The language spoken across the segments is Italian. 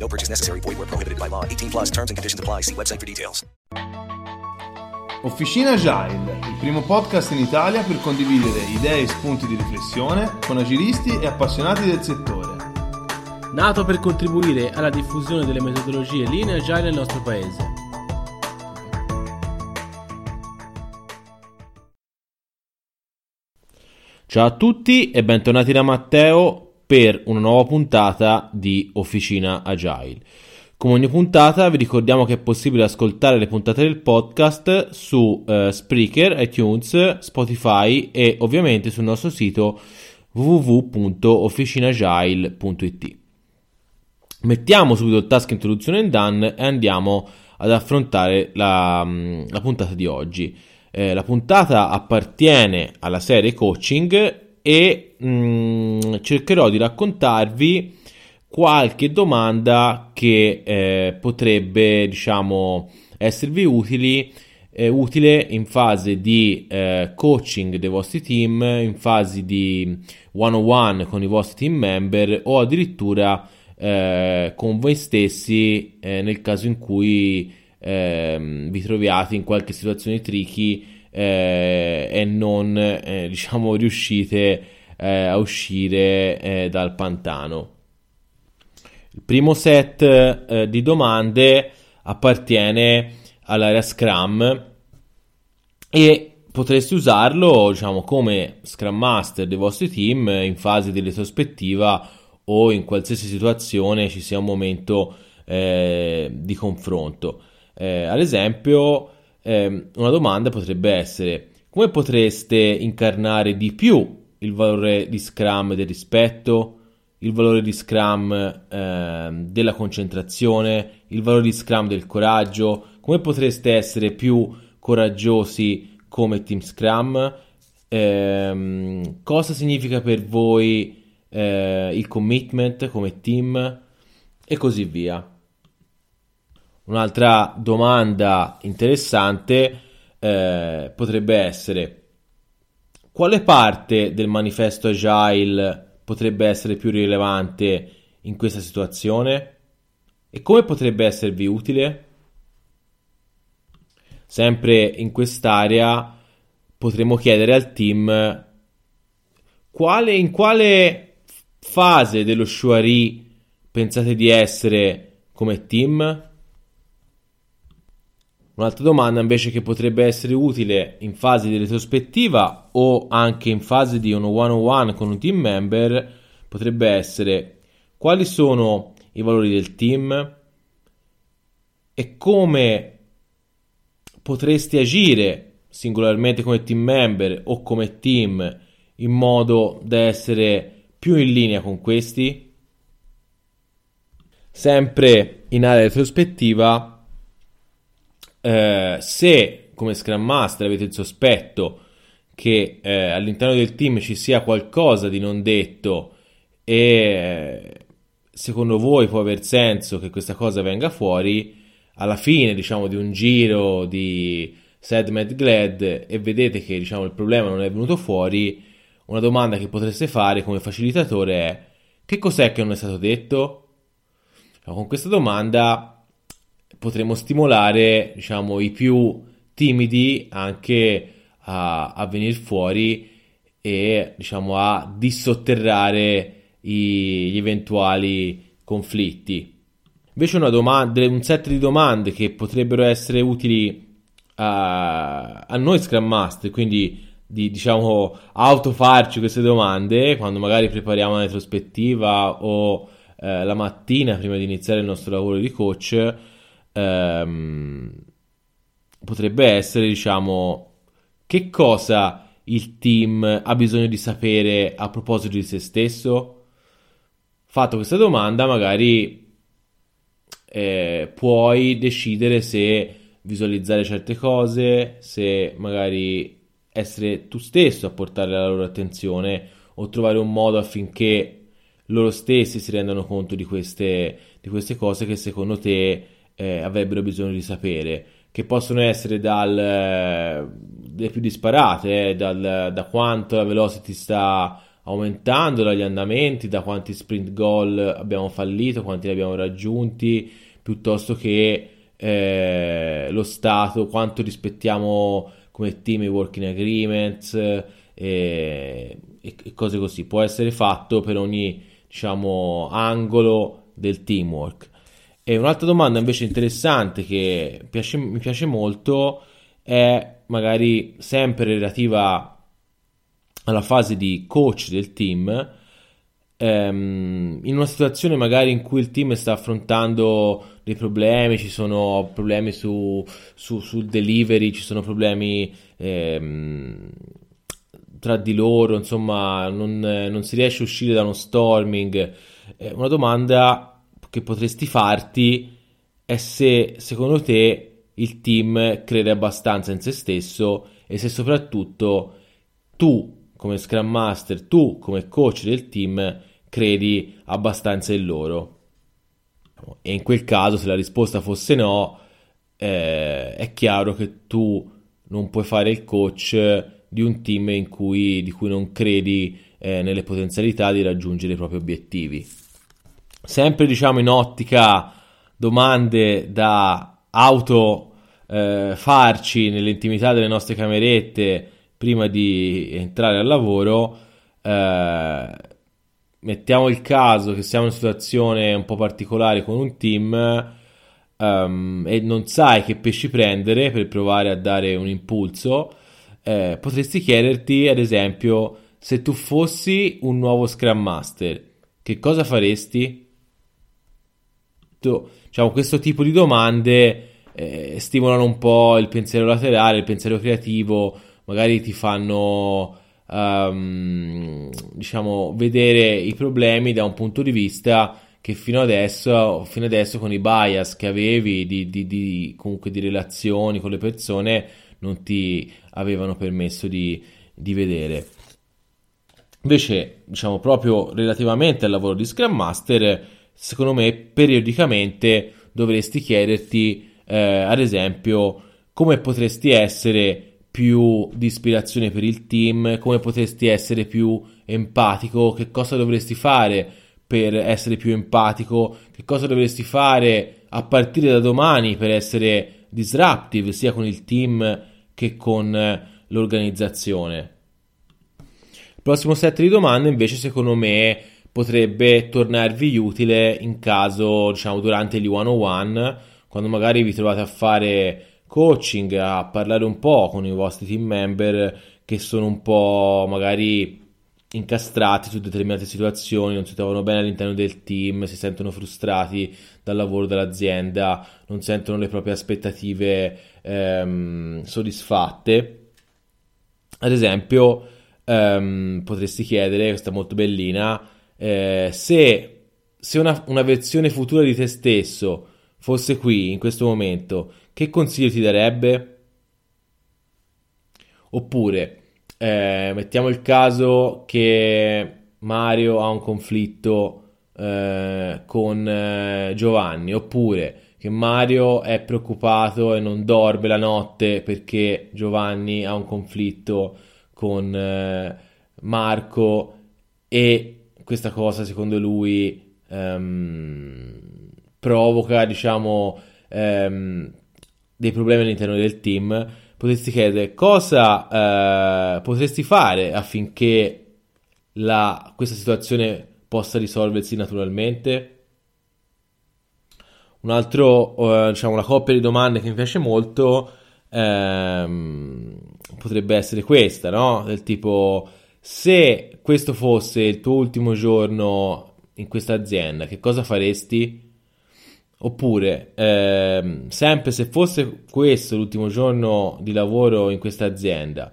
No purchase necessary. Void where prohibited by law. 18 plus terms and conditions apply. See website for details. Officina Agile, il primo podcast in Italia per condividere idee e spunti di riflessione con agilisti e appassionati del settore. nato per contribuire alla diffusione delle metodologie linee agile nel nostro paese. Ciao a tutti e bentornati da Matteo per una nuova puntata di Officina Agile. Come ogni puntata vi ricordiamo che è possibile ascoltare le puntate del podcast su eh, Spreaker, iTunes, Spotify e ovviamente sul nostro sito www.officinagile.it. Mettiamo subito il task introduzione and done e andiamo ad affrontare la, la puntata di oggi. Eh, la puntata appartiene alla serie coaching e mh, mm, cercherò di raccontarvi qualche domanda che eh, potrebbe, diciamo, esservi utili, eh, utile in fase di eh, coaching dei vostri team, in fase di one-on-one con i vostri team member o addirittura eh, con voi stessi eh, nel caso in cui eh, vi troviate in qualche situazione tricky eh, e non diciamo riuscite eh, a uscire dal pantano. Il primo set di domande appartiene all'area Scrum e potreste usarlo diciamo, come Scrum Master dei vostri team in fase di retrospettiva o in qualsiasi situazione ci sia un momento eh, di confronto. Eh, ad esempio, eh, una domanda potrebbe essere come potreste incarnare di più il valore di Scrum del rispetto, il valore di Scrum ehm, della concentrazione, il valore di Scrum del coraggio, come potreste essere più coraggiosi come Team Scrum, ehm, cosa significa per voi eh, il commitment come team? E così via. Un'altra domanda interessante eh, potrebbe essere quale parte del manifesto Agile potrebbe essere più rilevante in questa situazione e come potrebbe esservi utile? Sempre in quest'area potremmo chiedere al team quale, in quale fase dello Shuari pensate di essere come team? Un'altra domanda invece che potrebbe essere utile in fase di retrospettiva o anche in fase di un one-on-one con un team member potrebbe essere quali sono i valori del team e come potresti agire singolarmente come team member o come team in modo da essere più in linea con questi. Sempre in area retrospettiva, eh, se come Scrum Master avete il sospetto che eh, all'interno del team ci sia qualcosa di non detto e secondo voi può aver senso che questa cosa venga fuori, alla fine diciamo di un giro di Sad Mad Glad e vedete che diciamo il problema non è venuto fuori, una domanda che potreste fare come facilitatore è che cos'è che non è stato detto? Con questa domanda potremo stimolare diciamo, i più timidi anche a, a venire fuori e diciamo, a dissotterrare i, gli eventuali conflitti. Invece una domanda, un set di domande che potrebbero essere utili a, a noi Scrum Master, quindi di diciamo autofarci queste domande quando magari prepariamo una retrospettiva o eh, la mattina prima di iniziare il nostro lavoro di coach ehm, potrebbe essere diciamo che cosa il team ha bisogno di sapere a proposito di se stesso? Fatto questa domanda magari eh, puoi decidere se visualizzare certe cose, se magari essere tu stesso a portare la loro attenzione o trovare un modo affinché loro stessi si rendano conto di queste, di queste cose che secondo te eh, avrebbero bisogno di sapere, che possono essere dal, eh, le più disparate, eh, dal, da quanto la velocity sta aumentando, dagli andamenti, da quanti sprint goal abbiamo fallito, quanti ne abbiamo raggiunti, piuttosto che eh, lo stato, quanto rispettiamo come team i working agreements eh, e, e cose così. Può essere fatto per ogni diciamo, angolo del teamwork. E un'altra domanda invece interessante che piace, mi piace molto è magari sempre relativa alla fase di coach del team. Ehm, in una situazione magari in cui il team sta affrontando dei problemi, ci sono problemi su, su, sul delivery, ci sono problemi ehm, tra di loro, insomma, non, non, si riesce a uscire da uno storming. Eh, una domanda che potresti farti è se secondo te il team crede abbastanza in se stesso e se soprattutto tu come Scrum Master, tu come coach del team credi abbastanza in loro. E in quel caso, se la risposta fosse no, eh, è chiaro che tu non puoi fare il coach di un team cui, di cui non credi eh, nelle potenzialità di raggiungere i propri obiettivi. Sempre diciamo in ottica domande da auto eh, farci nell'intimità delle nostre camerette prima di entrare al lavoro. Eh, mettiamo il caso che siamo in una situazione un po' particolare con un team um, e non sai che pesci prendere per provare a dare un impulso, eh, potresti chiederti, ad esempio, se tu fossi un nuovo Scrum Master, che cosa faresti? Tu, diciamo, questo tipo di domande eh, stimolano un po' il pensiero laterale, il pensiero creativo, magari ti fanno um, diciamo, vedere i problemi da un punto di vista che fino adesso, fino adesso con i bias che avevi di, di, di, comunque di relazioni con le persone non ti avevano permesso di, di vedere. Invece, diciamo proprio relativamente al lavoro di Scrum Master, secondo me periodicamente dovresti chiederti, eh, ad esempio, come potresti essere più di ispirazione per il team, come potresti essere più empatico, che cosa dovresti fare per essere più empatico, che cosa dovresti fare a partire da domani per essere disruptive sia con il team che con l'organizzazione. Il prossimo set di domande invece secondo me potrebbe tornarvi utile in caso, diciamo, durante gli one-on-one, quando magari vi trovate a fare coaching, a parlare un po' con i vostri team member che sono un po' magari incastrati su determinate situazioni, non si trovano bene all'interno del team, si sentono frustrati dal lavoro dell'azienda, non sentono le proprie aspettative ehm, soddisfatte. Ad esempio, ehm, potresti chiedere, questa è molto bellina, eh, se, se una, una versione futura di te stesso fosse qui in questo momento, che consiglio ti darebbe? Oppure, eh, mettiamo il caso che Mario ha un conflitto eh, con eh, Giovanni, oppure che Mario è preoccupato e non dorme la notte perché Giovanni ha un conflitto con eh, Marco e questa cosa secondo lui ehm, provoca diciamo ehm, dei problemi all'interno del team, potresti chiedere cosa eh, potresti fare affinché la, questa situazione possa risolversi naturalmente. Un altro, eh, diciamo, una coppia di domande che mi piace molto ehm, potrebbe essere questa, no? Del tipo, se questo fosse il tuo ultimo giorno in questa azienda, che cosa faresti? Oppure, ehm, sempre se fosse questo l'ultimo giorno di lavoro in questa azienda,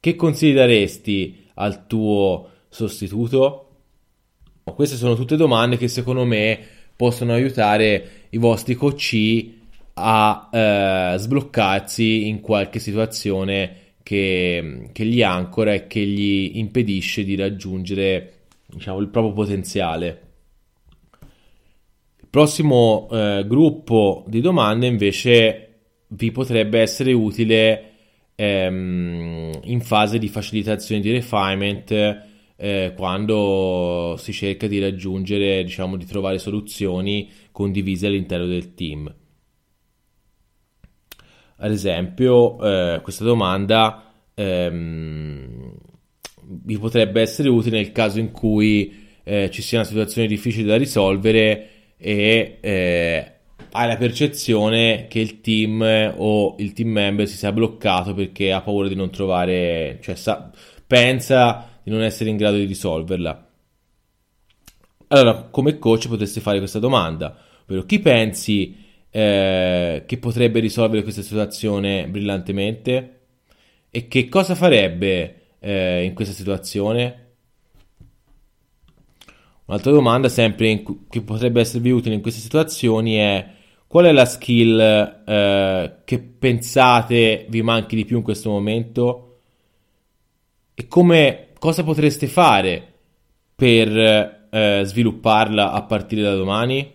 che consigli daresti al tuo sostituto? Queste sono tutte domande che secondo me possono aiutare i vostri coach a eh, sbloccarsi in qualche situazione che, che, gli ancora e che gli impedisce di raggiungere diciamo, il proprio potenziale. Il prossimo eh, gruppo di domande invece vi potrebbe essere utile ehm, in fase di facilitazione di refinement eh, quando si cerca di raggiungere, diciamo, di trovare soluzioni condivise all'interno del team. Ad esempio, eh, questa domanda ehm, vi potrebbe essere utile nel caso in cui eh, ci sia una situazione difficile da risolvere e eh, hai la percezione che il team o il team member si sia bloccato perché ha paura di non trovare, cioè sa, pensa di non essere in grado di risolverla. Allora, come coach potresti fare questa domanda, ovvero chi pensi eh, che potrebbe risolvere questa situazione brillantemente e che cosa farebbe eh, in questa situazione? Un'altra domanda, sempre cu- che potrebbe esservi utile in queste situazioni, è qual è la skill eh, che pensate vi manchi di più in questo momento e come cosa potreste fare per eh, svilupparla a partire da domani?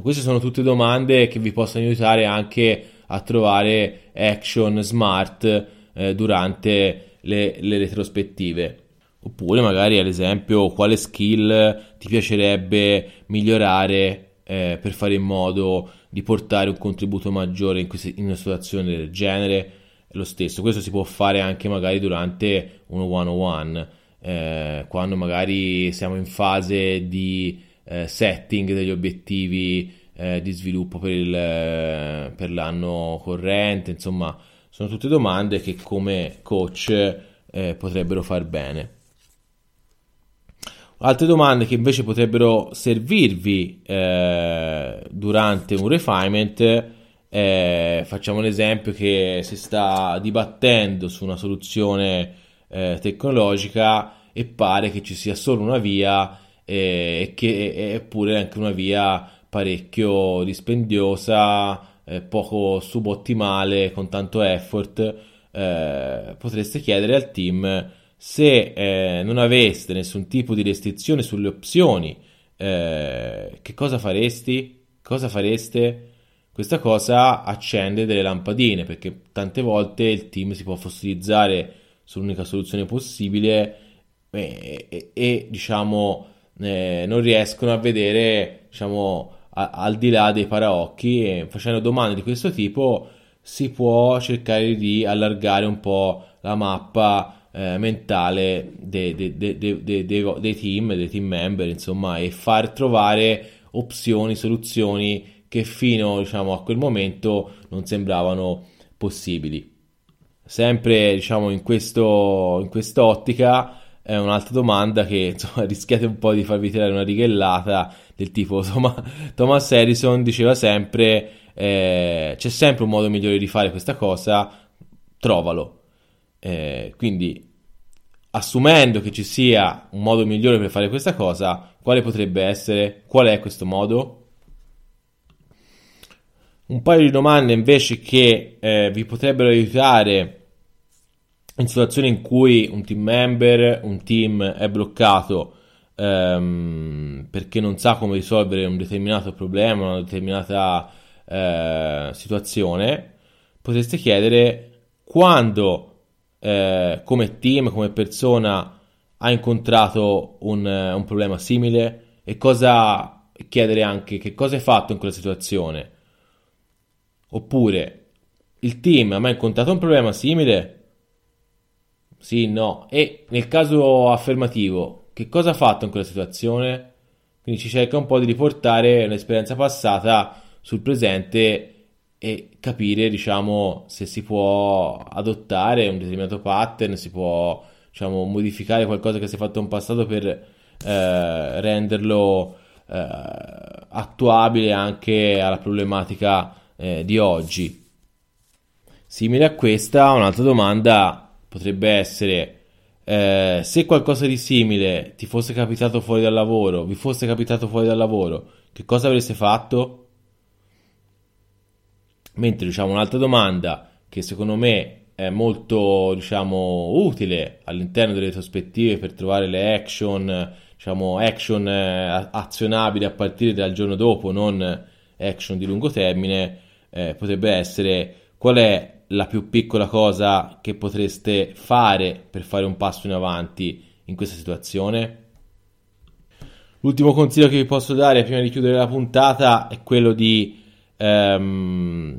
Queste sono tutte domande che vi possono aiutare anche a trovare action smart eh, durante le, le retrospettive. Oppure magari ad esempio quale skill ti piacerebbe migliorare eh, per fare in modo di portare un contributo maggiore in, queste, in una situazione del genere lo stesso. Questo si può fare anche magari durante un one-on-one, eh, quando magari siamo in fase di eh, setting degli obiettivi eh, di sviluppo per, il, eh, per, l'anno corrente, insomma, sono tutte domande che come coach eh, potrebbero far bene. Altre domande che invece potrebbero servirvi eh, durante un refinement eh, facciamo un esempio che si sta dibattendo su una soluzione eh, tecnologica e pare che ci sia solo una via e che è pure anche una via parecchio dispendiosa, eh, poco subottimale, con tanto effort. Eh, potreste chiedere al team se eh, non aveste nessun tipo di restrizione sulle opzioni, che cosa faresti? Cosa fareste? Questa cosa accende delle lampadine perché tante volte il team si può fossilizzare sull'unica soluzione possibile e, e, e diciamo eh, non riescono a vedere diciamo a, al di là dei paraocchi e facendo domande di questo tipo si può cercare di allargare un po' la mappa eh, mentale dei, dei, dei, dei team, dei team member insomma e far trovare opzioni, soluzioni che fino diciamo, a quel momento non sembravano possibili. Sempre diciamo, in, questo, in quest'ottica è un'altra domanda che insomma, rischiate un po' di farvi tirare una righellata del tipo insomma, Thomas Harrison diceva sempre eh, c'è sempre un modo migliore di fare questa cosa, trovalo. Eh, quindi assumendo che ci sia un modo migliore per fare questa cosa, quale potrebbe essere? Qual è questo modo? un paio di domande invece che eh, vi potrebbero aiutare in situazioni in cui un team member, un team è bloccato ehm, perché non sa come risolvere un determinato problema, una determinata eh, situazione, potreste chiedere quando eh, come team, come persona ha incontrato un, un problema simile e cosa chiedere anche che cosa hai fatto in quella situazione Oppure il team ha mai incontrato un problema simile? Sì, no. E nel caso affermativo, che cosa ha fatto in quella situazione? Quindi ci cerca un po' di riportare un'esperienza passata sul presente e capire, diciamo, se si può adottare un determinato pattern, si può, diciamo, modificare qualcosa che si è fatto in passato per eh, renderlo eh, attuabile anche alla problematica eh, di oggi. Simile a questa, un'altra domanda potrebbe essere eh, se qualcosa di simile ti fosse capitato fuori dal lavoro, vi fosse capitato fuori dal lavoro, che cosa avreste fatto? Mentre diciamo un'altra domanda che secondo me è molto diciamo utile all'interno delle prospettive per trovare le action, diciamo action eh, azionabili a partire dal giorno dopo, non action di lungo termine, eh, potrebbe essere qual è la più piccola cosa che potreste fare per fare un passo in avanti in questa situazione? L'ultimo consiglio che vi posso dare prima di chiudere la puntata è quello di, ehm,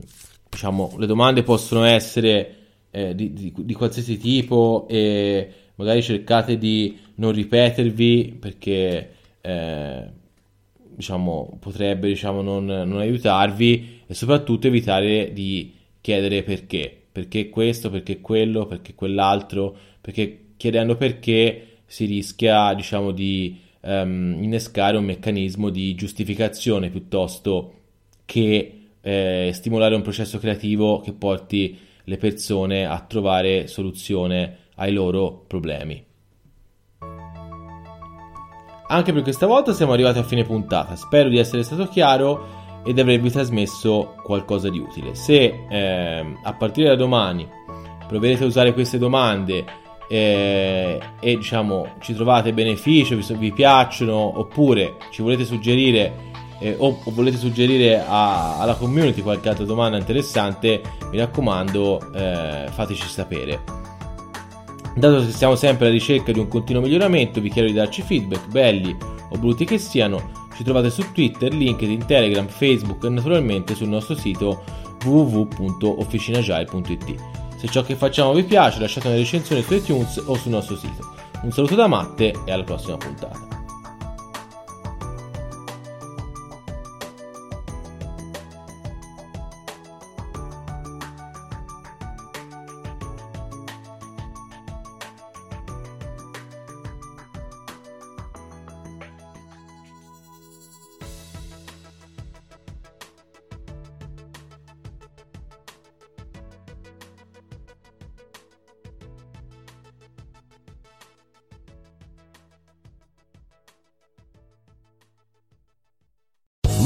diciamo, le domande possono essere eh, di, di, di, qualsiasi tipo e magari cercate di non ripetervi perché, eh, diciamo, potrebbe, diciamo, non, non aiutarvi e soprattutto evitare di chiedere perché, perché questo, perché quello, perché quell'altro, perché chiedendo perché si rischia, diciamo, di um, innescare un meccanismo di giustificazione piuttosto che eh, stimolare un processo creativo che porti le persone a trovare soluzione ai loro problemi. Anche per questa volta siamo arrivati a fine puntata, spero di essere stato chiaro e di avervi trasmesso qualcosa di utile. Se eh, a partire da domani proverete a usare queste domande eh, e diciamo ci trovate beneficio, vi, vi piacciono oppure ci volete suggerire eh, o, o, volete suggerire a, alla community qualche altra domanda interessante, mi raccomando eh, fateci sapere. Dato che siamo sempre alla ricerca di un continuo miglioramento, vi chiedo di darci feedback, belli o brutti che siano. Ci trovate su Twitter, LinkedIn, Telegram, Facebook e naturalmente sul nostro sito www.officinagile.it. Se ciò che facciamo vi piace lasciate una recensione su iTunes o sul nostro sito. Un saluto da Matte e alla prossima puntata.